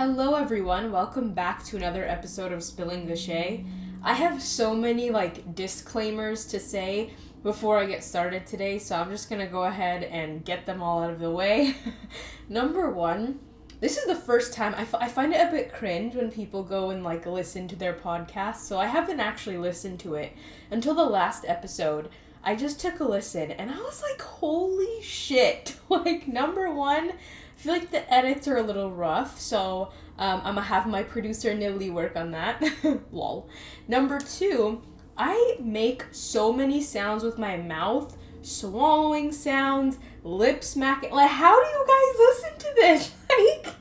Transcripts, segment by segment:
Hello, everyone. Welcome back to another episode of Spilling the Shay. I have so many like disclaimers to say before I get started today, so I'm just gonna go ahead and get them all out of the way. Number one, this is the first time I, f- I find it a bit cringe when people go and like listen to their podcast, so I haven't actually listened to it until the last episode. I just took a listen and I was like, holy shit. Like, number one, feel like the edits are a little rough, so um, I'm gonna have my producer Nilly work on that. Lol. Number two, I make so many sounds with my mouth, swallowing sounds, lip smacking. Like, how do you guys listen to this? Like,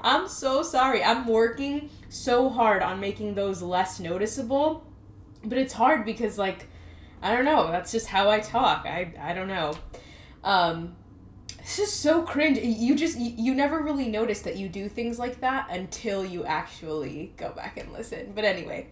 I'm so sorry. I'm working so hard on making those less noticeable, but it's hard because, like, I don't know. That's just how I talk. I I don't know. Um, it's just so cringe. You just you, you never really notice that you do things like that until you actually go back and listen. But anyway,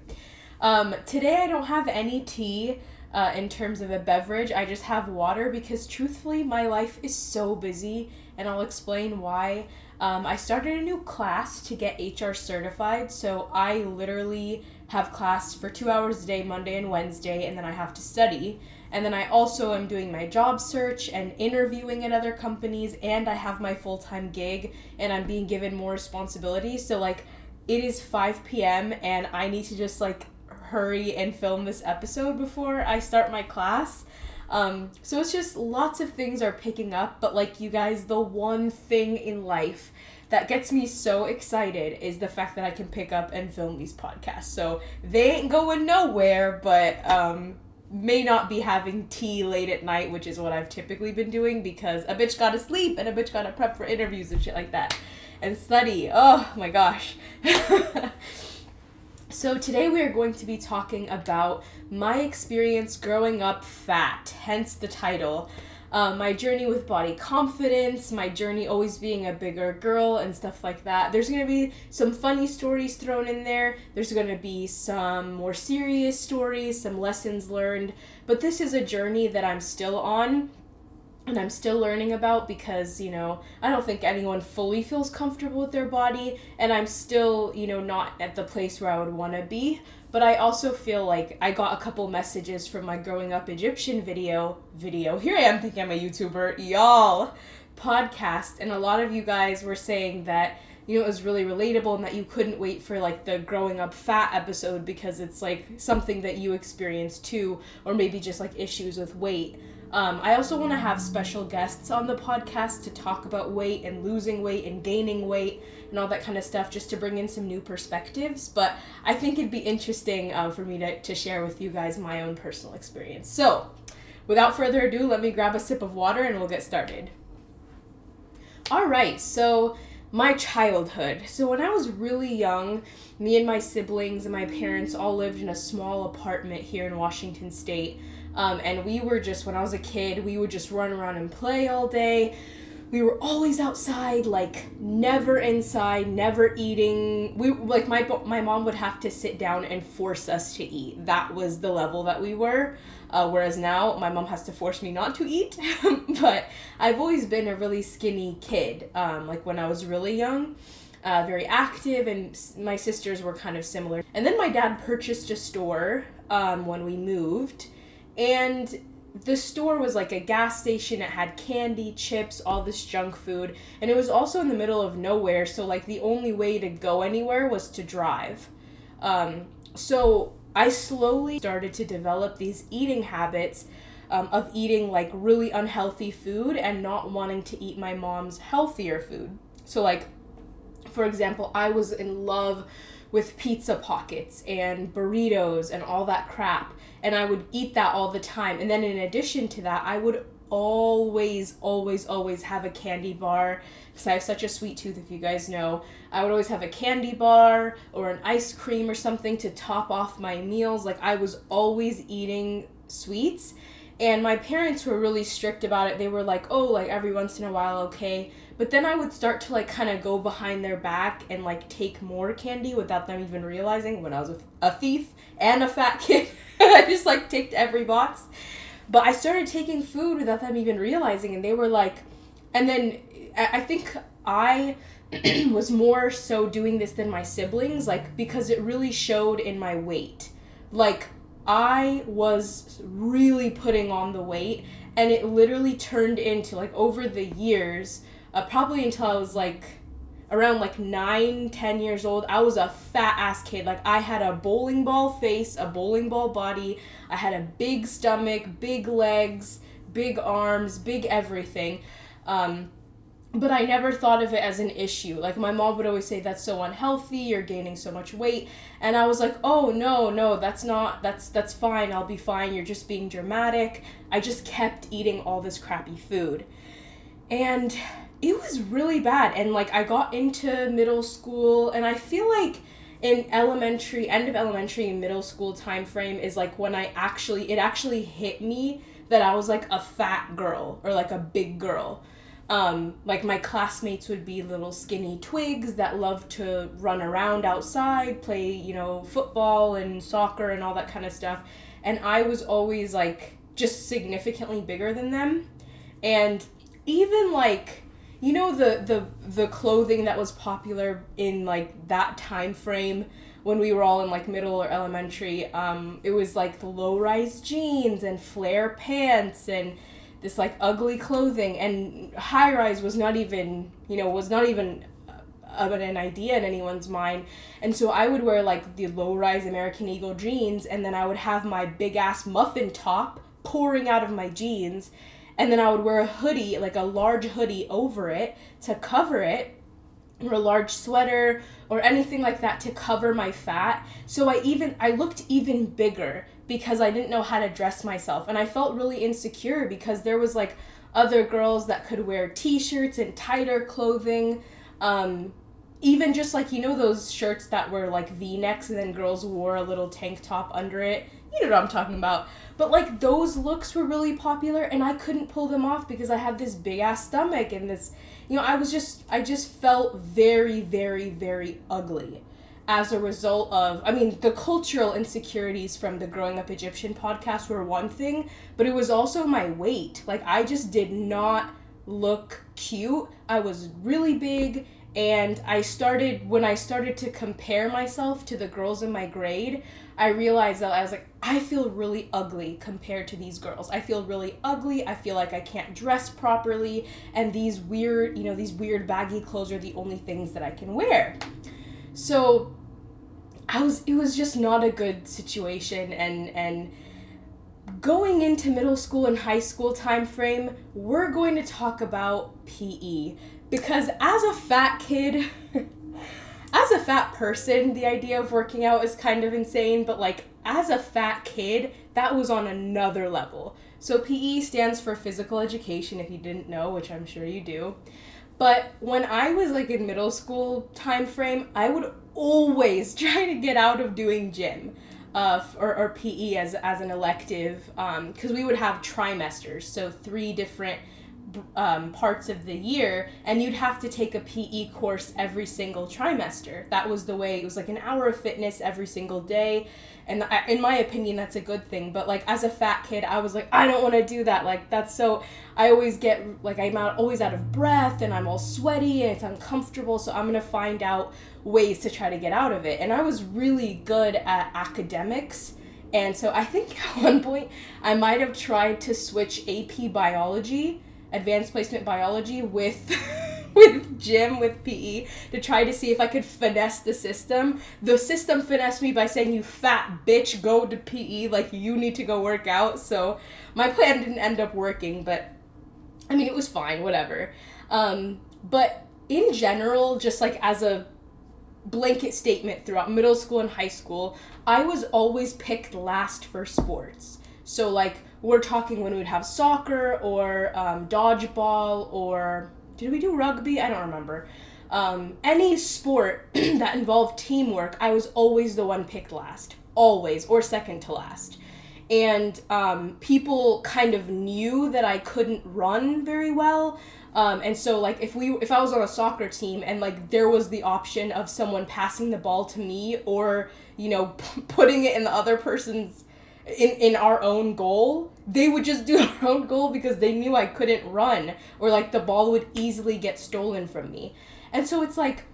um, today I don't have any tea. Uh, in terms of a beverage, I just have water because truthfully, my life is so busy, and I'll explain why. Um, I started a new class to get HR certified, so I literally have class for two hours a day, Monday and Wednesday, and then I have to study. And then I also am doing my job search and interviewing at other companies, and I have my full time gig, and I'm being given more responsibility. So, like, it is 5 p.m., and I need to just, like, hurry and film this episode before I start my class. Um, so it's just lots of things are picking up, but like you guys, the one thing in life that gets me so excited is the fact that I can pick up and film these podcasts. So they ain't going nowhere, but um, may not be having tea late at night, which is what I've typically been doing because a bitch gotta sleep and a bitch gotta prep for interviews and shit like that and study. Oh my gosh. So, today we are going to be talking about my experience growing up fat, hence the title. Um, my journey with body confidence, my journey always being a bigger girl, and stuff like that. There's to be some funny stories thrown in there. There's to be some more serious stories, some lessons learned. But this is a journey that I'm still on and I'm still learning about because, you know, I don't think anyone fully feels comfortable with their body and I'm still, you know, not at the place where I would want to be. But I also feel like I got a couple messages from my growing up Egyptian video video. Here I am thinking I'm a YouTuber, y'all podcast and a lot of you guys were saying that you know it was really relatable and that you couldn't wait for like the growing up fat episode because it's like something that you experienced too or maybe just like issues with weight um, I also want to have special guests on the podcast to talk about weight and losing weight and gaining weight and all that kind of stuff just to bring in some new perspectives. But I think it'd be interesting uh, for me to, to share with you guys my own personal experience. So, without further ado, let me grab a sip of water and we'll get started. All right, so my childhood. So, when I was really young, me and my siblings and my parents all lived in a small apartment here in Washington State. Um, and we were just, when I was a kid, we would just run around and play all day. We were always outside, like never inside, never eating. We like my my mom would have to sit down and force us to eat. That was the level that we were. Uh, whereas now my mom has to force me not to eat. but I've always been a really skinny kid. Um, like when I was really young, uh, very active, and my sisters were kind of similar. And then my dad purchased a store um, when we moved and the store was like a gas station. It had candy chips all this junk food. And it was also in the middle of nowhere. So like the only way to go anywhere was to drive. Um, so i slowly started to develop these eating habits um, of eating like really unhealthy food and not wanting to eat my mom's healthier food. So like for example i was in love with pizza pockets and burritos and all that crap. And I would eat that all the time. And then in addition to that, I would always, always, always have a candy bar because I have such a sweet tooth, if you guys know. I would always have a candy bar or an ice cream or something to top off my meals. Like, I was always eating sweets. And my parents were really strict about it. They were like, oh, like every once in a while, okay. But then I would start to like kind of go behind their back and like take more candy without them even realizing when I was a thief and a fat kid. I just like ticked every box. But I started taking food without them even realizing, and they were like, and then I think I was more so doing this than my siblings, like because it really showed in my weight. Like I was really putting on the weight and it literally turned into like over the years, uh, probably until I was like around like nine, ten years old, I was a fat ass kid. Like I had a bowling ball face, a bowling ball body. I had a big stomach, big legs, big arms, big everything. Um, but I never thought of it as an issue. Like my mom would always say that's so unhealthy, you're gaining so much weight. And I was like, "Oh, no, no, that's not that's that's fine. I'll be fine. You're just being dramatic." I just kept eating all this crappy food. And it was really bad and like I got into middle school and I feel like in elementary end of elementary middle school time frame is like when I actually it actually hit me that I was like a fat girl or like a big girl um, like my classmates would be little skinny twigs that loved to run around outside, play, you know, football and soccer and all that kind of stuff. And I was always like just significantly bigger than them. And even like you know the the the clothing that was popular in like that time frame when we were all in like middle or elementary? Um it was like low rise jeans and flare pants and this like ugly clothing. And high rise was not even you know was not even of an idea in anyone's mind. And so i would wear like the low rise american eagle jeans and then i would have my big ass muffin top pouring out of my jeans and then i would wear a hoodie like a large hoodie over it to cover it or a large sweater or anything like that to cover my fat so i even i looked even bigger because I didn't know how to dress myself. And I felt really insecure because there was like other girls that could wear t-shirts and tighter clothing. Um, even just like you know those shirts that were like v-necks and then girls wore a little tank top under it. You know what I'm talking about. But like those looks were really popular and I couldn't pull them off because I had this big ass stomach and this you know, I was just I just felt very very very ugly as a result of i mean the cultural insecurities from the growing up egyptian podcast were one thing but it was also my weight. Like i just did not look cute. I was really big and i started when i started to compare myself to the girls in my grade i realized that i was like i feel really ugly compared to these girls. I feel really ugly. I feel like i can't dress properly. And these weird you know these weird baggy clothes are the only things that i can wear. So I was it was just not a good situation. And and going into middle school and high school time frame, we're going to talk about PE because as a fat kid as a fat person, the idea of working out is kind of insane, but like as a fat kid, that was on another level. So PE stands for physical education if you didn't know, which I'm sure you do. But when I was like in middle school time frame, I would always try to get out of doing gym. Uh, or, or PE as, as an elective because um, we would have trimesters, so three different um, parts of the year, and you'd have to take a PE course every single trimester. That was the way it was like an hour of fitness every single day and in my opinion that's a good thing but like as a fat kid i was like i don't want to do that like that's so i always get like i'm out, always out of breath and i'm all sweaty and it's uncomfortable so i'm gonna find out ways to try to get out of it and i was really good at academics and so i think at one point i might have tried to switch ap biology advanced placement biology with with gym with PE to try to see if I could finesse the system. The system finessed me by saying, "You fat bitch, go to PE. Like you need to go work out." So my plan didn't end up working, but I mean it was fine, whatever. Um, but in general, just like as a blanket statement throughout middle school and high school, I was always picked last for sports. So like we're talking when we'd have soccer or um, dodgeball or did we do rugby? I don't remember. Um, any sport that involved teamwork, I was always the one picked last, always, or second to last. And um, people kind of knew that I couldn't run very well. Um, and so like if we if I was on a soccer team and like there was the option of someone passing the ball to me or you know p- putting it in the other person's in in our own goal, they would just do our own goal because they knew I couldn't run or like the ball would easily get stolen from me. And so it's like,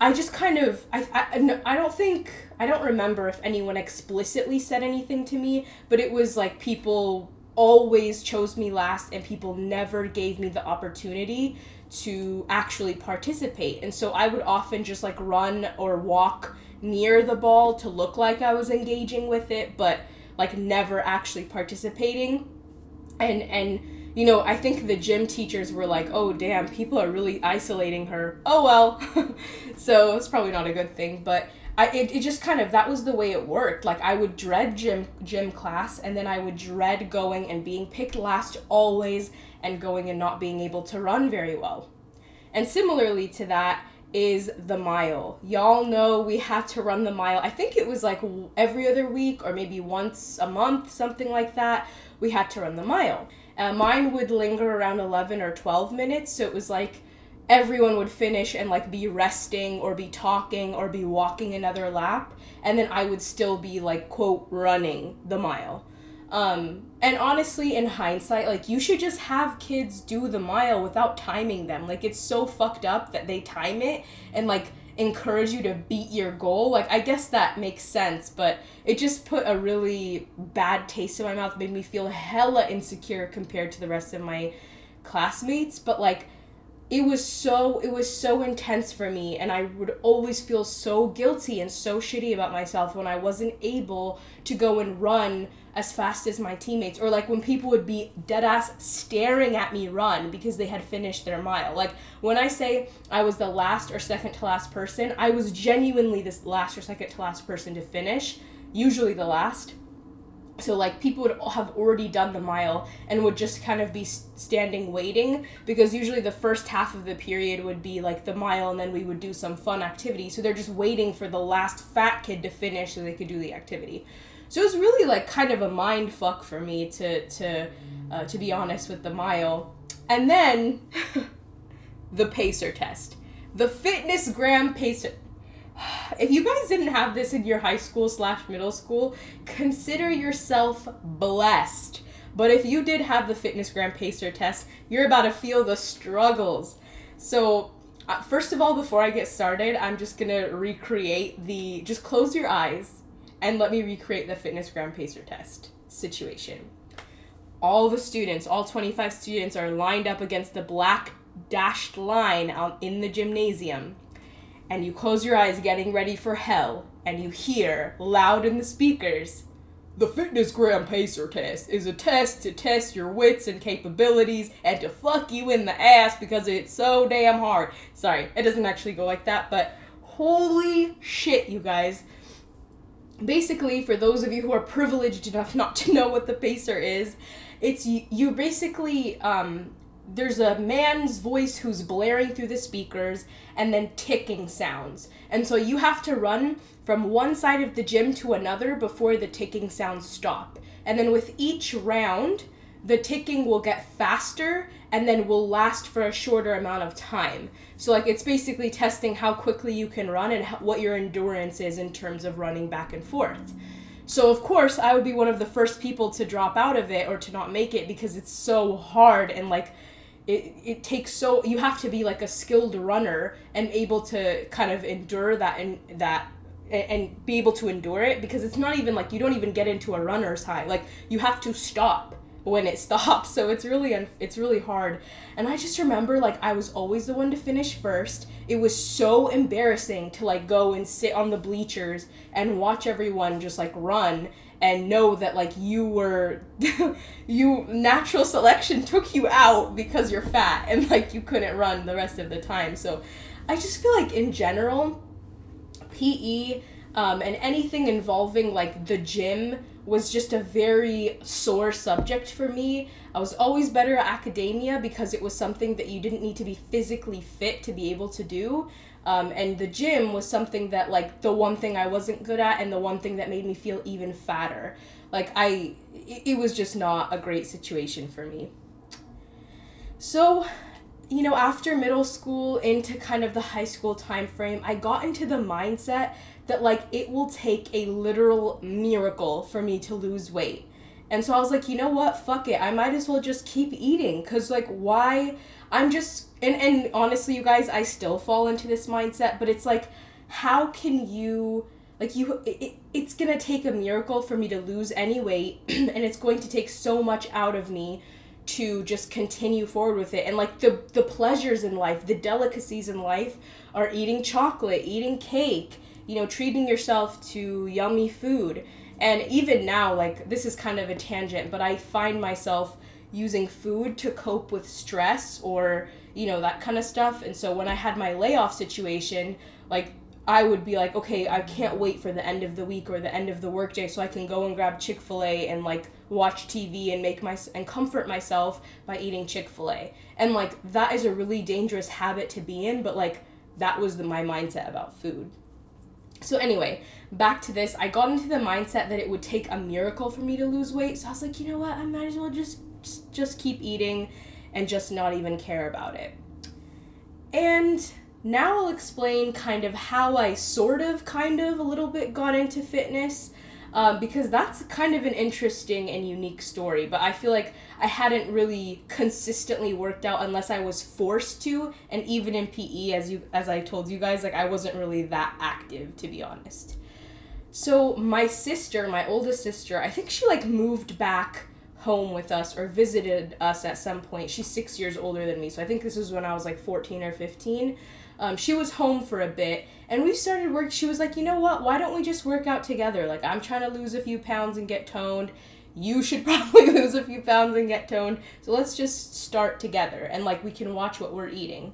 I just kind of I, I I don't think I don't remember if anyone explicitly said anything to me, but it was like people always chose me last and people never gave me the opportunity to actually participate. And so I would often just like run or walk near the ball to look like I was engaging with it, but like never actually participating. And and you know, I think the gym teachers were like, "Oh damn, people are really isolating her." Oh well. so it's probably not a good thing, but I, it, it just kind of that was the way it worked like i would dread gym gym class and then i would dread going and being picked last always and going and not being able to run very well and similarly to that is the mile. Y'all know we had to run the mile. I think it was like every other week or maybe once a month something like that we had to run the mile. Uh, mine would linger around 11 or 12 minutes so it was like everyone would finish and like be resting or be talking or be walking another lap and then i would still be like quote running the mile um, and honestly in hindsight like you should just have kids do the mile without timing them. Like it's so fucked up that they time it and like encourage you to beat your goal. Like i guess that makes sense but it just put a really bad taste in my mouth made me feel hella insecure compared to the rest of my classmates. But like it was so it was so intense for me and i would always feel so guilty and so shitty about myself when i wasn't able to go and run as fast as my teammates or like when people would be dead ass staring at me run because they had finished their mile. Like when i say i was the last or second to last person i was genuinely this last or second to last person to finish usually the last. So like people would have already done the mile and would just kind of be standing waiting because usually the first half of the period would be like the mile and then we would do some fun activity. So they're just waiting for the last fat kid to finish so they could do the activity so it was really like kind of a mind fuck for me to to uh, to be honest with the mile and then the pacer test the fitness gram pacer if you guys didn't have this in your high school slash middle school, consider yourself blessed. But if you did have the Fitness Gram Pacer test, you're about to feel the struggles. So, uh, first of all, before I get started, I'm just gonna recreate the. Just close your eyes and let me recreate the Fitness Gram Pacer test situation. All the students, all 25 students, are lined up against the black dashed line out in the gymnasium and you close your eyes getting ready for hell, and you hear loud in the speakers the Fitness Gram Pacer test is a test to test your wits and capabilities and to fuck you in the ass because it's so damn hard. Sorry, it doesn't actually go like that, but holy shit, you guys. Basically, for those of you who are privileged enough not to know what the pacer is, it's you, you basically um, there's a man's voice who's blaring through the speakers and then ticking sounds. And so you have to run from one side of the gym to another before the ticking sounds stop. And then with each round, the ticking will get faster and then will last for a shorter amount of time. So like it's basically testing how quickly you can run and what your endurance is in terms of running back and forth. So of course, I would be one of the first people to drop out of it or to not make it because it's so hard and like it, it takes so you have to be like a skilled runner and able to kind of endure that and that and be able to endure it because it's not even like you don't even get into a runner's high like you have to stop when it stops so it's really un- it's really hard. And i just remember like i was always the one to finish first. It was so embarrassing to like go and sit on the bleachers and watch everyone just like run and know that like you were you natural selection took you out because you're fat and like you couldn't run the rest of the time. So i just feel like in general pe um, and anything involving like the gym was just a very sore subject for me. I was always better at academia because it was something that you didn't need to be physically fit to be able to do. Um, and the gym was something that like the one thing I wasn't good at and the one thing that made me feel even fatter. Like I it, was just not a great situation for me. So, you know, after middle school into kind of the high school time frame, I got into the mindset that like it will take a literal miracle for me to lose weight. And so I was like, you know what? Fuck it. I might as well just keep eating. Cause like, why? I'm just, and, and honestly, you guys, I still fall into this mindset, but it's like, how can you, like, you, it, it's gonna take a miracle for me to lose any weight, and it's going to take so much out of me to just continue forward with it. And like, the, the pleasures in life, the delicacies in life are eating chocolate, eating cake, you know, treating yourself to yummy food and even now, like, this is kind of a tangent, but I find myself using food to cope with stress or, you know, that kind of stuff. And so when I had my layoff situation, like, I would be like, okay, I can't wait for the end of the week or the end of the workday so I can go and grab Chick fil A and like watch TV and make my and comfort myself by eating Chick fil A. And like that is a really dangerous habit to be in, but like that was the, my mindset about food. So anyway, back to this, I got into the mindset that it would take a miracle for me to lose weight. So I was like, you know what? I might as well just just keep eating and just not even care about it. And now I'll explain kind of how I sort of kind of a little bit got into fitness um, because that's kind of an interesting and unique story. But I feel like I hadn't really consistently worked out unless I was forced to, and even in PE, as you as I told you guys, like I wasn't really that active to be honest. So my sister, my oldest sister, I think she like moved back home with us or visited us at some point. She's six years older than me, so I think this was when I was like fourteen or fifteen. Um, she was home for a bit and we started work she was like you know what? Why don't we just work out together? Like i'm trying to lose a few pounds and get toned. You should probably lose a few pounds and get toned. So let's just start together and like we can watch what we're eating.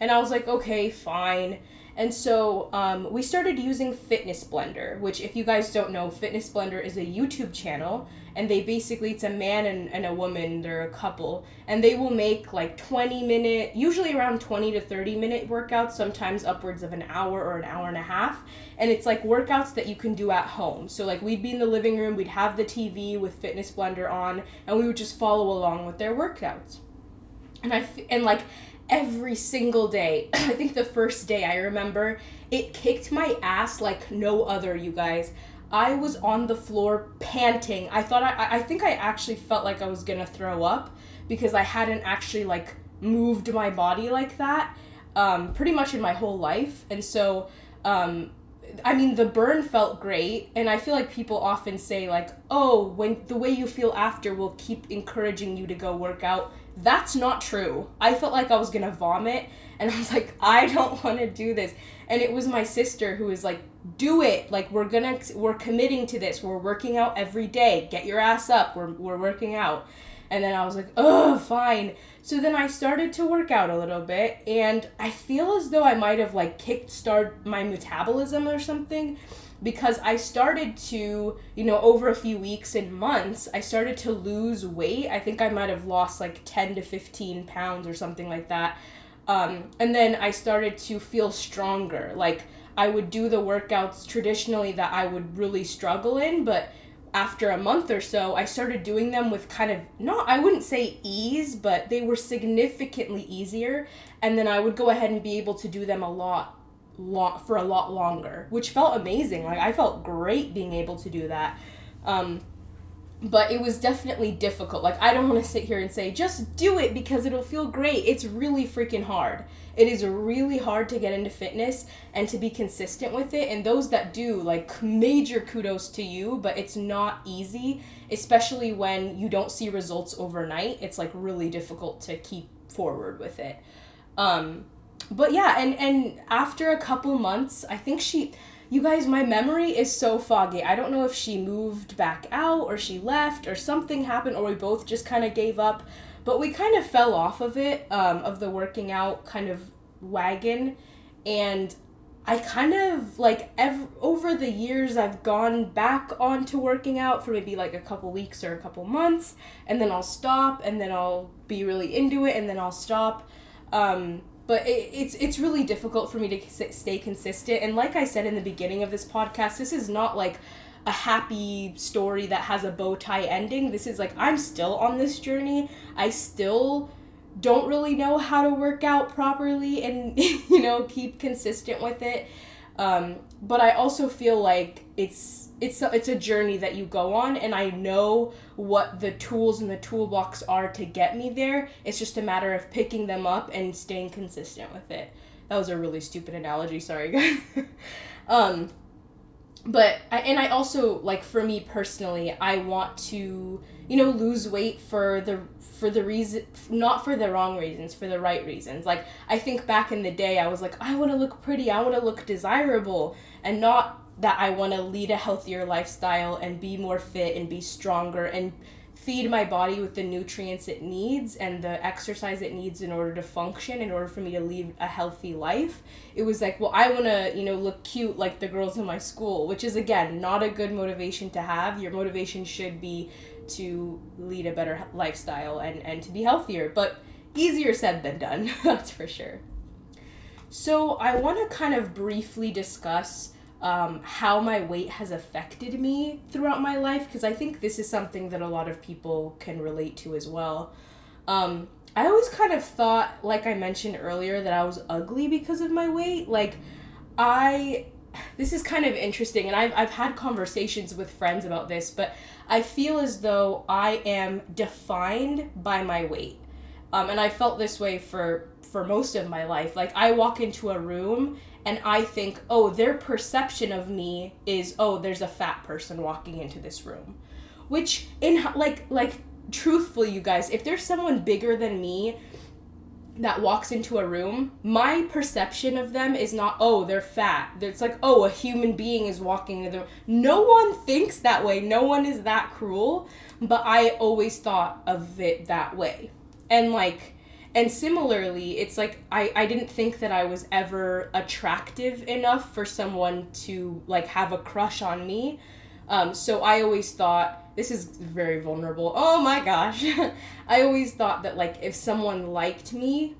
And i was like okay fine and so um, we started using Fitness Blender, which, if you guys don't know, Fitness Blender is a YouTube channel. And they basically, it's a man and, and a woman, they're a couple. And they will make like 20 minute, usually around 20 to 30 minute workouts, sometimes upwards of an hour or an hour and a half. And it's like workouts that you can do at home. So, like, we'd be in the living room, we'd have the TV with Fitness Blender on, and we would just follow along with their workouts. And I, and like, every single day. I think the first day I remember it kicked my ass like no other, you guys. I was on the floor panting. I thought I I think I actually felt like I was going to throw up because I hadn't actually like moved my body like that um, pretty much in my whole life. And so um, I mean, the burn felt great, and I feel like people often say like, "Oh, when the way you feel after will keep encouraging you to go work out." That's not true. I felt like I was gonna vomit, and I was like, I don't want to do this. And it was my sister who was like, do it. Like, we're gonna, we're committing to this. We're working out every day. Get your ass up. We're, we're working out. And then I was like, oh, fine. So then I started to work out a little bit, and I feel as though I might have like kicked my metabolism or something because I started to, you know, over a few weeks and months, I started to lose weight. I think I might have lost like 10 to 15 pounds or something like that. Um, and then I started to feel stronger. Like I would do the workouts traditionally that I would really struggle in, but after a month or so, I started doing them with kind of not, I wouldn't say ease, but they were significantly easier. And then I would go ahead and be able to do them a lot long for a lot longer, which felt amazing. Like I felt great being able to do that. Um, but it was definitely difficult. Like I don't want to sit here and say just do it because it'll feel great. It's really freaking hard. It is really hard to get into fitness and to be consistent with it. And those that do, like major kudos to you, but it's not easy, especially when you don't see results overnight. It's like really difficult to keep forward with it. Um but yeah, and and after a couple months, I think she you guys, my memory is so foggy. I don't know if she moved back out or she left or something happened or we both just kind of gave up. But we kind of fell off of it, um, of the working out kind of wagon. And I kind of like ev- over the years I've gone back onto working out for maybe like a couple weeks or a couple months and then I'll stop and then I'll be really into it and then I'll stop. Um, but it, it's it's really difficult for me to stay consistent. And like i said in the beginning of this podcast this is not like a happy story that has a bow tie ending. This is like i'm still on this journey. I still don't really know how to work out properly and you know keep consistent with it um, but i also feel like it's it's a, it's a journey that you go on and I know what the tools in the toolbox are to get me there. It's just a matter of picking them up and staying consistent with it. That was a really stupid analogy, sorry guys. um but and I also like for me personally, I want to you know lose weight for the for the reason not for the wrong reasons for the right reasons. Like i think back in the day i was like i want to look pretty i want to look desirable and not that i want to lead a healthier lifestyle and be more fit and be stronger and feed my body with the nutrients it needs and the exercise it needs in order to function in order for me to lead a healthy life it was like well i want to you know look cute like the girls in my school which is again not a good motivation to have your motivation should be to lead a better lifestyle and, and to be healthier. But easier said than done, that's for sure. So, I want to kind of briefly discuss um, how my weight has affected me throughout my life because I think this is something that a lot of people can relate to as well. Um, I always kind of thought, like I mentioned earlier, that I was ugly because of my weight. Like, I. This is kind of interesting, and I've, I've had conversations with friends about this, but I feel as though I am defined by my weight. Um, and I felt this way for for most of my life. Like I walk into a room and I think, oh, their perception of me is, oh, there's a fat person walking into this room, which in like like truthfully, you guys, if there's someone bigger than me that walks into a room, my perception of them is not, oh, they're fat. It's like, oh, a human being is walking into the. No one thinks that way. No one is that cruel. But I always thought of it that way. And like, and similarly, it's like I, I didn't think that I was ever attractive enough for someone to like have a crush on me. Um, so I always thought, this is very vulnerable. Oh my gosh. I always thought that like if someone liked me,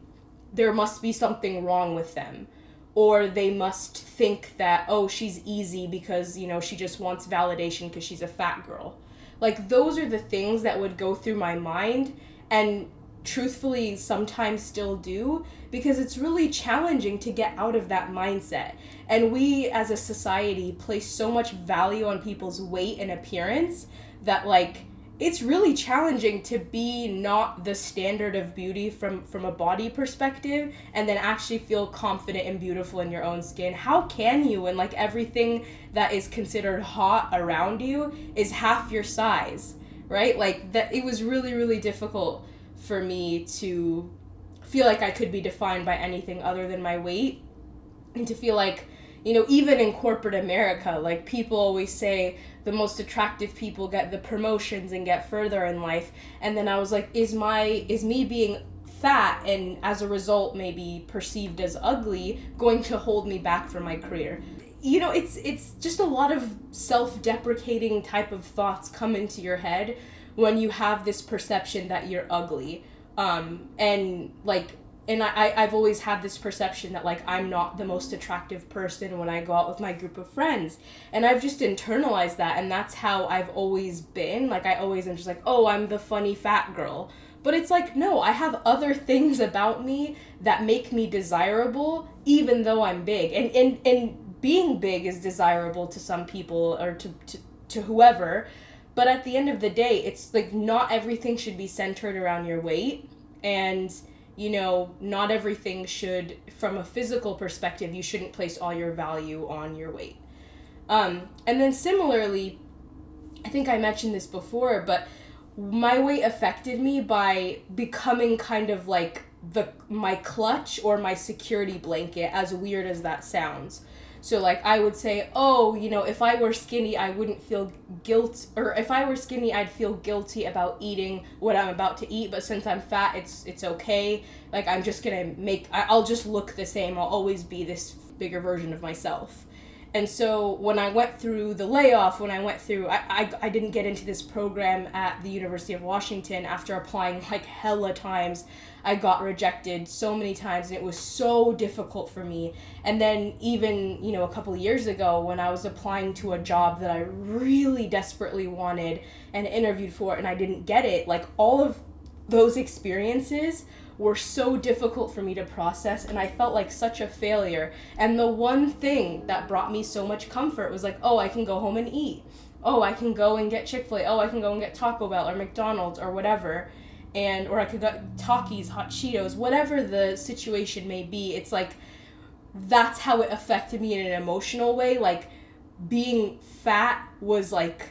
there must be something wrong with them. Or they must think that, oh, she's easy because, you know, she just wants validation because she's a fat girl. Like, those are the things that would go through my mind. And truthfully sometimes still do because it's really challenging to get out of that mindset. And we as a society place so much value on people's weight and appearance that like it's really challenging to be not the standard of beauty from from a body perspective and then actually feel confident and beautiful in your own skin how can you when like everything that is considered hot around you is half your size right like that it was really really difficult for me to feel like I could be defined by anything other than my weight. And to feel like you know even in corporate America like people always say the most attractive people get the promotions and get further in life. And then I was like is my is me being fat and as a result maybe perceived as ugly going to hold me back from my career? You know it's it's just a lot of self-deprecating type of thoughts come into your head when you have this perception that you're ugly um, and like and I, I've always had this perception that like I'm not the most attractive person when I go out with my group of friends. And I've just internalized that and that's how I've always been. Like I always am just like, oh, I'm the funny fat girl. But it's like, no, I have other things about me that make me desirable even though I'm big. And and, and being big is desirable to some people or to, to, to whoever. But at the end of the day, it's like not everything should be centered around your weight. And, you know, not everything should, from a physical perspective, you shouldn't place all your value on your weight. Um, and then similarly, I think I mentioned this before, but my weight affected me by becoming kind of like the my clutch or my security blanket as weird as that sounds so like I would say, "Oh, you know, if I were skinny, I wouldn't feel guilt or if I were skinny, I'd feel guilty about eating what I'm about to eat, but since I'm fat, it's it's okay. Like I'm just going to make I'll just look the same. I'll always be this bigger version of myself." And so when I went through the layoff, when I went through, I, I, I didn't get into this program at the University of Washington after applying like hella times. I got rejected so many times and it was so difficult for me. And then even, you know, a couple years ago when I was applying to a job that I really desperately wanted and interviewed for and I didn't get it, like all of those experiences were so difficult for me to process and I felt like such a failure. And the one thing that brought me so much comfort was like, oh, I can go home and eat. Oh, I can go and get Chick fil A. Oh, I can go and get Taco Bell or McDonald's or whatever. And, or I could get Takis, hot Cheetos, whatever the situation may be. It's like, that's how it affected me in an emotional way. Like, being fat was like,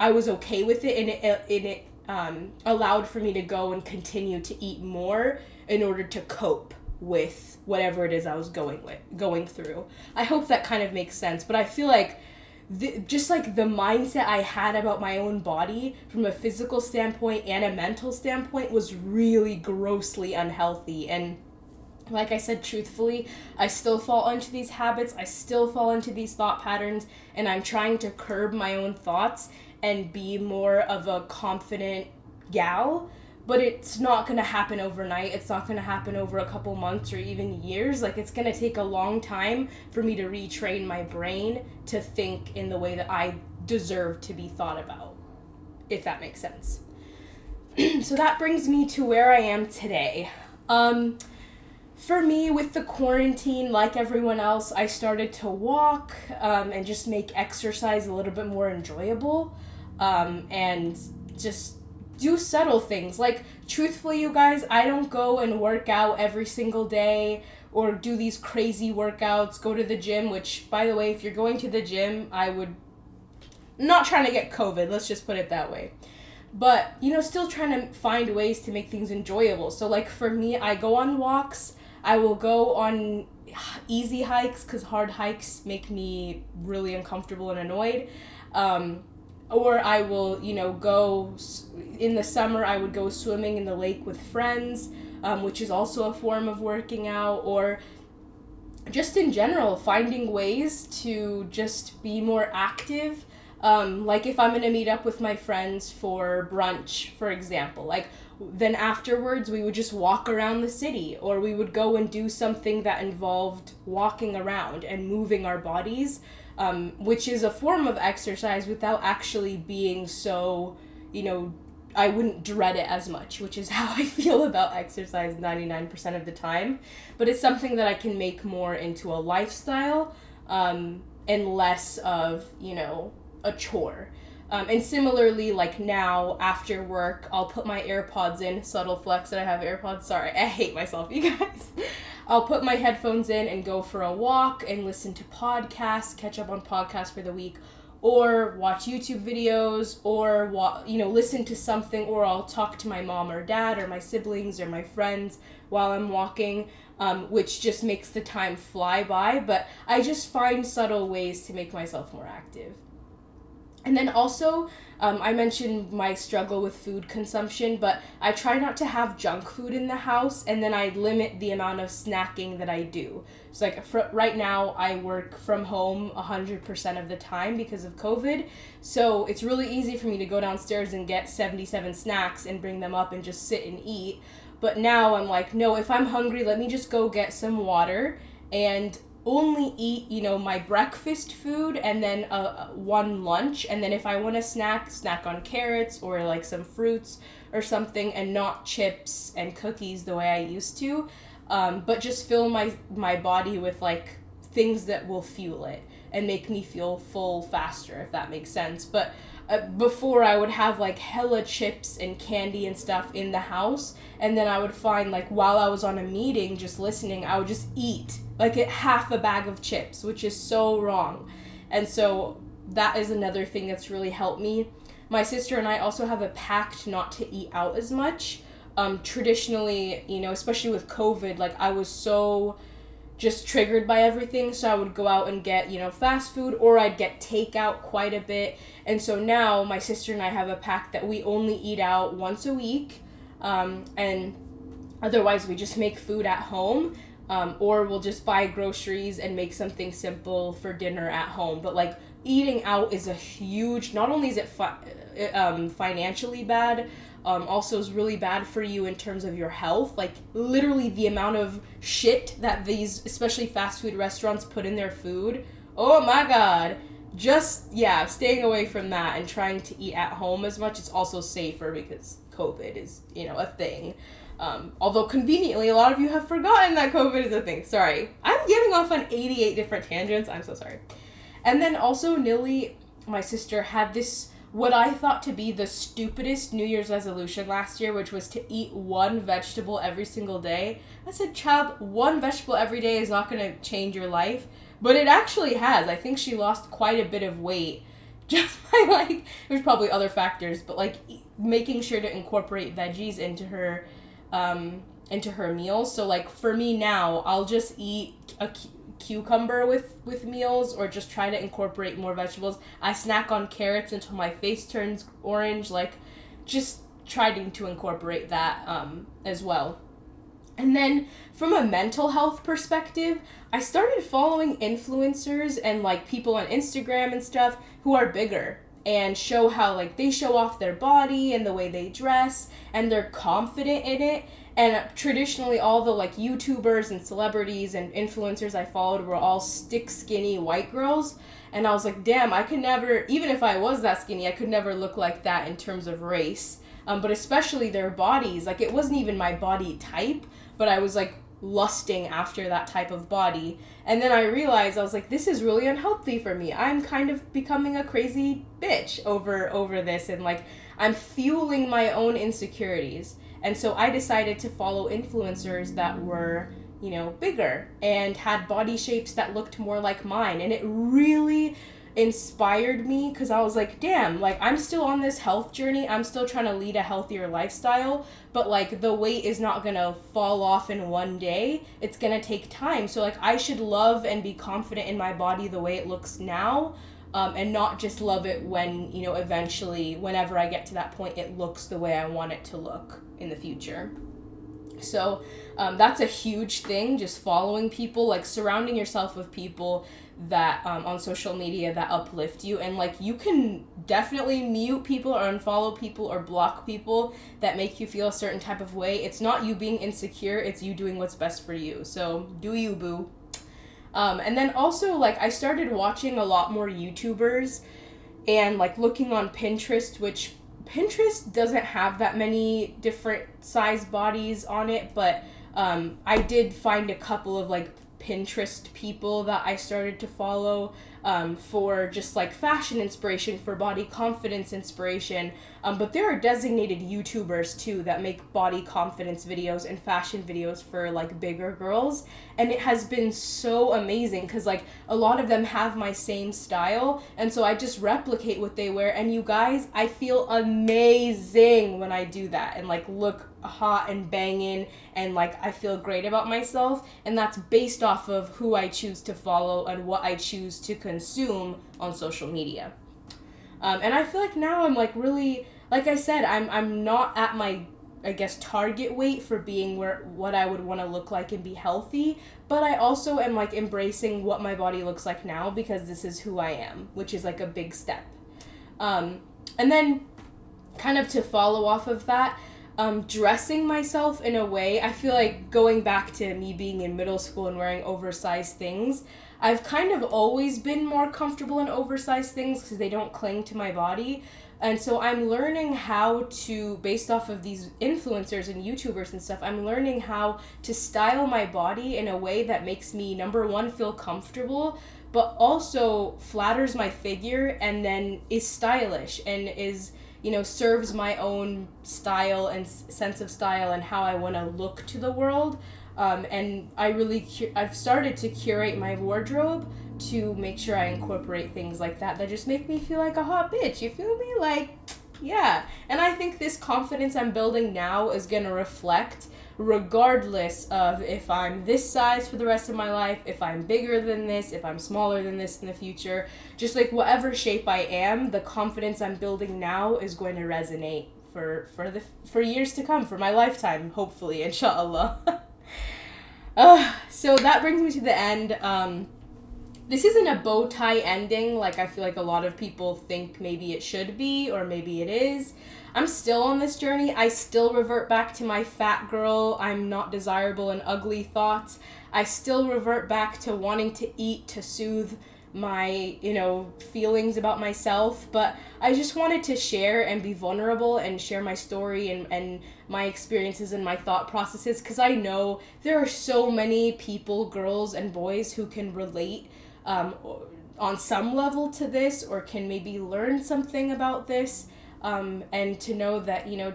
I was okay with it and it, and it um, allowed for me to go and continue to eat more in order to cope with whatever it is I was going with going through. I hope that kind of makes sense, but I feel like the, just like the mindset I had about my own body from a physical standpoint and a mental standpoint was really grossly unhealthy and like I said truthfully, I still fall into these habits, I still fall into these thought patterns, and I'm trying to curb my own thoughts and be more of a confident gal but it's not going to happen overnight. It's not going to happen over a couple months or even years. Like it's going to take a long time for me to retrain my brain to think in the way that i deserve to be thought about if that makes sense. So that brings me to where i am today. Um, for me with the quarantine like everyone else i started to walk um, and just make exercise a little bit more enjoyable um, and just do subtle things. Like, truthfully, you guys, I don't go and work out every single day or do these crazy workouts, go to the gym, which, by the way, if you're going to the gym, I would not trying to get COVID, let's just put it that way. But, you know, still trying to find ways to make things enjoyable. So, like, for me, I go on walks, I will go on easy hikes because hard hikes make me really uncomfortable and annoyed. Um, or I will, you know, go in the summer. I would go swimming in the lake with friends, um, which is also a form of working out, or just in general, finding ways to just be more active. Um, like if I'm gonna meet up with my friends for brunch, for example, like then afterwards we would just walk around the city or we would go and do something that involved walking around and moving our bodies um, which is a form of exercise without actually being so, you know, I wouldn't dread it as much, which is how I feel about exercise 99% of the time. But it's something that I can make more into a lifestyle um, and less of, you know, a chore. Um, and similarly, like now after work, I'll put my AirPods in. Subtle flex that I have AirPods. Sorry, I hate myself, you guys. I'll put my headphones in and go for a walk and listen to podcasts, catch up on podcasts for the week, or watch YouTube videos, or wa- you know listen to something, or I'll talk to my mom or dad or my siblings or my friends while I'm walking. Um, which just makes the time fly by, but I just find subtle ways to make myself more active. And then also, um, I mentioned my struggle with food consumption, but I try not to have junk food in the house, and then I limit the amount of snacking that I do. So, like, for, right now, I work from home 100% of the time because of COVID. So, it's really easy for me to go downstairs and get 77 snacks and bring them up and just sit and eat. But now I'm like, no, if I'm hungry, let me just go get some water and only eat you know my breakfast food and then uh, one lunch. And then if i want to snack snack on carrots or like some fruits or something and not chips and cookies the way i used to um, but just fill my my body with like things that will fuel it and make me feel full faster if that makes sense. But uh, before I would have like hella chips and candy and stuff in the house, and then I would find like while I was on a meeting just listening, I would just eat like half a bag of chips, which is so wrong. And so that is another thing that's really helped me. My sister and I also have a pact not to eat out as much. Um, traditionally, you know, especially with COVID, like I was so just triggered by everything. So I would go out and get, you know, fast food or I'd get takeout quite a bit. And so now my sister and I have a pact that we only eat out once a week. Um, and otherwise, we just make food at home. Um, or we'll just buy groceries and make something simple for dinner at home. But like eating out is a huge, not only is it fi- um, financially bad, um, also is really bad for you in terms of your health. Like literally the amount of shit that these, especially fast food restaurants, put in their food. Oh my god. Just yeah, staying away from that and trying to eat at home as much. It's also safer because COVID is you know a thing. Um, although conveniently, a lot of you have forgotten that COVID is a thing. Sorry. I'm getting off on 88 different tangents. I'm so sorry. And then also, Nilly, my sister, had this what I thought to be the stupidest New Year's resolution last year, which was to eat one vegetable every single day. I said, child, one vegetable every day is not going to change your life. But it actually has. I think she lost quite a bit of weight just by like, there's probably other factors, but like making sure to incorporate veggies into her um, into her meals. So like for me now, I'll just eat a cucumber with with meals or just try to incorporate more vegetables. I snack on carrots until my face turns orange. Like just trying to incorporate that um, as well. And then from a mental health perspective, I started following influencers and like people on Instagram and stuff who are bigger and show how like they show off their body and the way they dress and they're confident in it and traditionally all the like youtubers and celebrities and influencers i followed were all stick skinny white girls and i was like damn i could never even if i was that skinny i could never look like that in terms of race um, but especially their bodies like it wasn't even my body type but i was like lusting after that type of body. And then I realized I was like, this is really unhealthy for me. I'm kind of becoming a crazy bitch over over this and like I'm fueling my own insecurities. And so I decided to follow influencers that were, you know, bigger and had body shapes that looked more like mine. And it really inspired me because I was like, damn, like I'm still on this health journey. I'm still trying to lead a healthier lifestyle, but like the weight is not gonna fall off in one day. It's gonna take time. So, like, I should love and be confident in my body the way it looks now. Um, and not just love it when, you know, eventually, whenever I get to that point, it looks the way I want it to look in the future. So um, that's a huge thing, just following people, like surrounding yourself with people that um, on social media that uplift you. And like you can definitely mute people or unfollow people or block people that make you feel a certain type of way. It's not you being insecure it's you doing what's best for you. So do you boo um, and then also like i started watching a lot more youtubers and like looking on pinterest which pinterest doesn't have that many different size bodies on it but um, i did find a couple of like Pinterest people that I started to follow um, for just like fashion inspiration, for body confidence inspiration. Um, but there are designated YouTubers too that make body confidence videos and fashion videos for like bigger girls. And it has been so amazing because like a lot of them have my same style. And so I just replicate what they wear. And you guys, I feel amazing when I do that and like look hot and banging and like I feel great about myself and that's based off of who I choose to follow and what I choose to consume on social media. Um, and I feel like now I'm like really like I said I'm I'm not at my I guess target weight for being where what I would want to look like and be healthy, but I also am like embracing what my body looks like now because this is who I am, which is like a big step. Um, and then kind of to follow off of that, um, dressing myself in a way, I feel like going back to me being in middle school and wearing oversized things, I've kind of always been more comfortable in oversized things because they don't cling to my body. And so I'm learning how to, based off of these influencers and YouTubers and stuff, I'm learning how to style my body in a way that makes me, number one, feel comfortable, but also flatters my figure and then is stylish and is you know, serves my own style and sense of style and how I want to look to the world. Um, and I really, cu- I've started to curate my wardrobe to make sure I incorporate things like that that just make me feel like a hot bitch. You feel me? Like, yeah. And I think this confidence I'm building now is to reflect regardless of if I'm this size for the rest of my life, if I'm bigger than this, if I'm smaller than this in the future. Just like whatever shape I am, the confidence I'm building now is going to resonate for for the for years to come, for my lifetime, hopefully, inshallah. Uh, so that brings me to the end. Um, this isn't a bow tie ending like I feel like a lot of people think maybe it should be or maybe it is. I'm still on this journey. I still revert back to my fat girl, I'm not desirable and ugly thoughts. I still revert back to wanting to eat to soothe my you know feelings about myself but i just wanted to share and be vulnerable and share my story and, and my experiences and my thought processes because i know there are so many people girls and boys who can relate um, on some level to this or can maybe learn something about this um, and to know that you know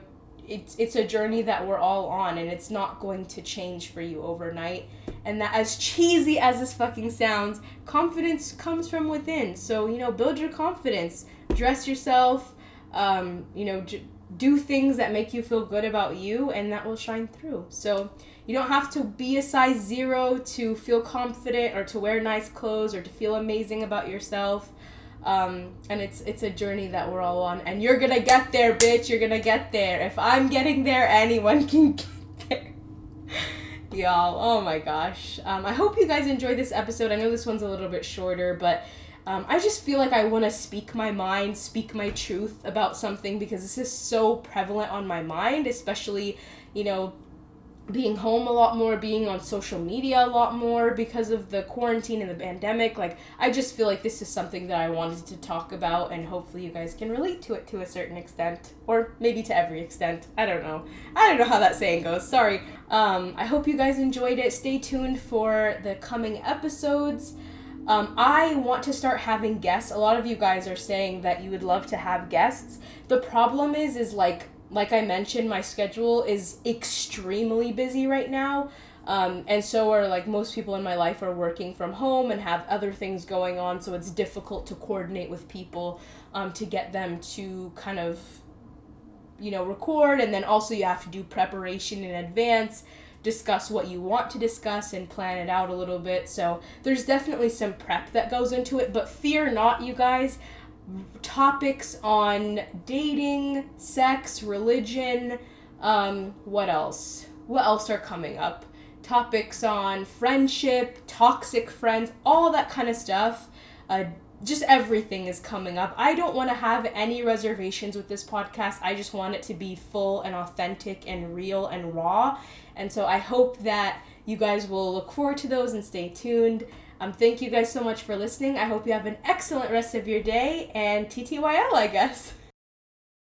it's it's a journey that we're all on and it's not going to change for you overnight. And that as cheesy as this fucking sounds confidence comes from within. So you know build your confidence. Dress yourself. Um, you know j- do things that make you feel good about you and that will shine through. So you don't have to be a size zero to feel confident or to wear nice clothes or to feel amazing about yourself um, and it's it's a journey that we're all on. And you're gonna get there bitch. You're gonna get there. If i'm getting there anyone can get there. Y'all oh my gosh. Um, i hope you guys enjoyed this episode. I know this one's a little bit shorter but um, i just feel like i want to speak my mind speak my truth about something because this is so prevalent on my mind especially you know being home a lot more, being on social media a lot more because of the quarantine and the pandemic. Like, I just feel like this is something that I wanted to talk about, and hopefully, you guys can relate to it to a certain extent, or maybe to every extent. I don't know. I don't know how that saying goes. Sorry. Um, I hope you guys enjoyed it. Stay tuned for the coming episodes. Um, I want to start having guests. A lot of you guys are saying that you would love to have guests. The problem is, is like like I mentioned, my schedule is extremely busy right now. Um, and so are like most people in my life are working from home and have other things going on, so it's difficult to coordinate with people um, to get them to kind of, you know, record. And then also you have to do preparation in advance, discuss what you want to discuss, and plan it out a little bit. So there's definitely some prep that goes into it, but fear not, you guys topics on dating, sex, religion, um, what else? What else are coming up? Topics on friendship, toxic friends, all that kind of stuff. Uh, just everything is coming up. I don't want to have any reservations with this podcast. I just want it to be full and authentic and real and raw. And so I hope that you guys will look forward to those and stay tuned. Um, thank you guys so much for listening. I hope you have an excellent rest of your day and TTYL, I guess.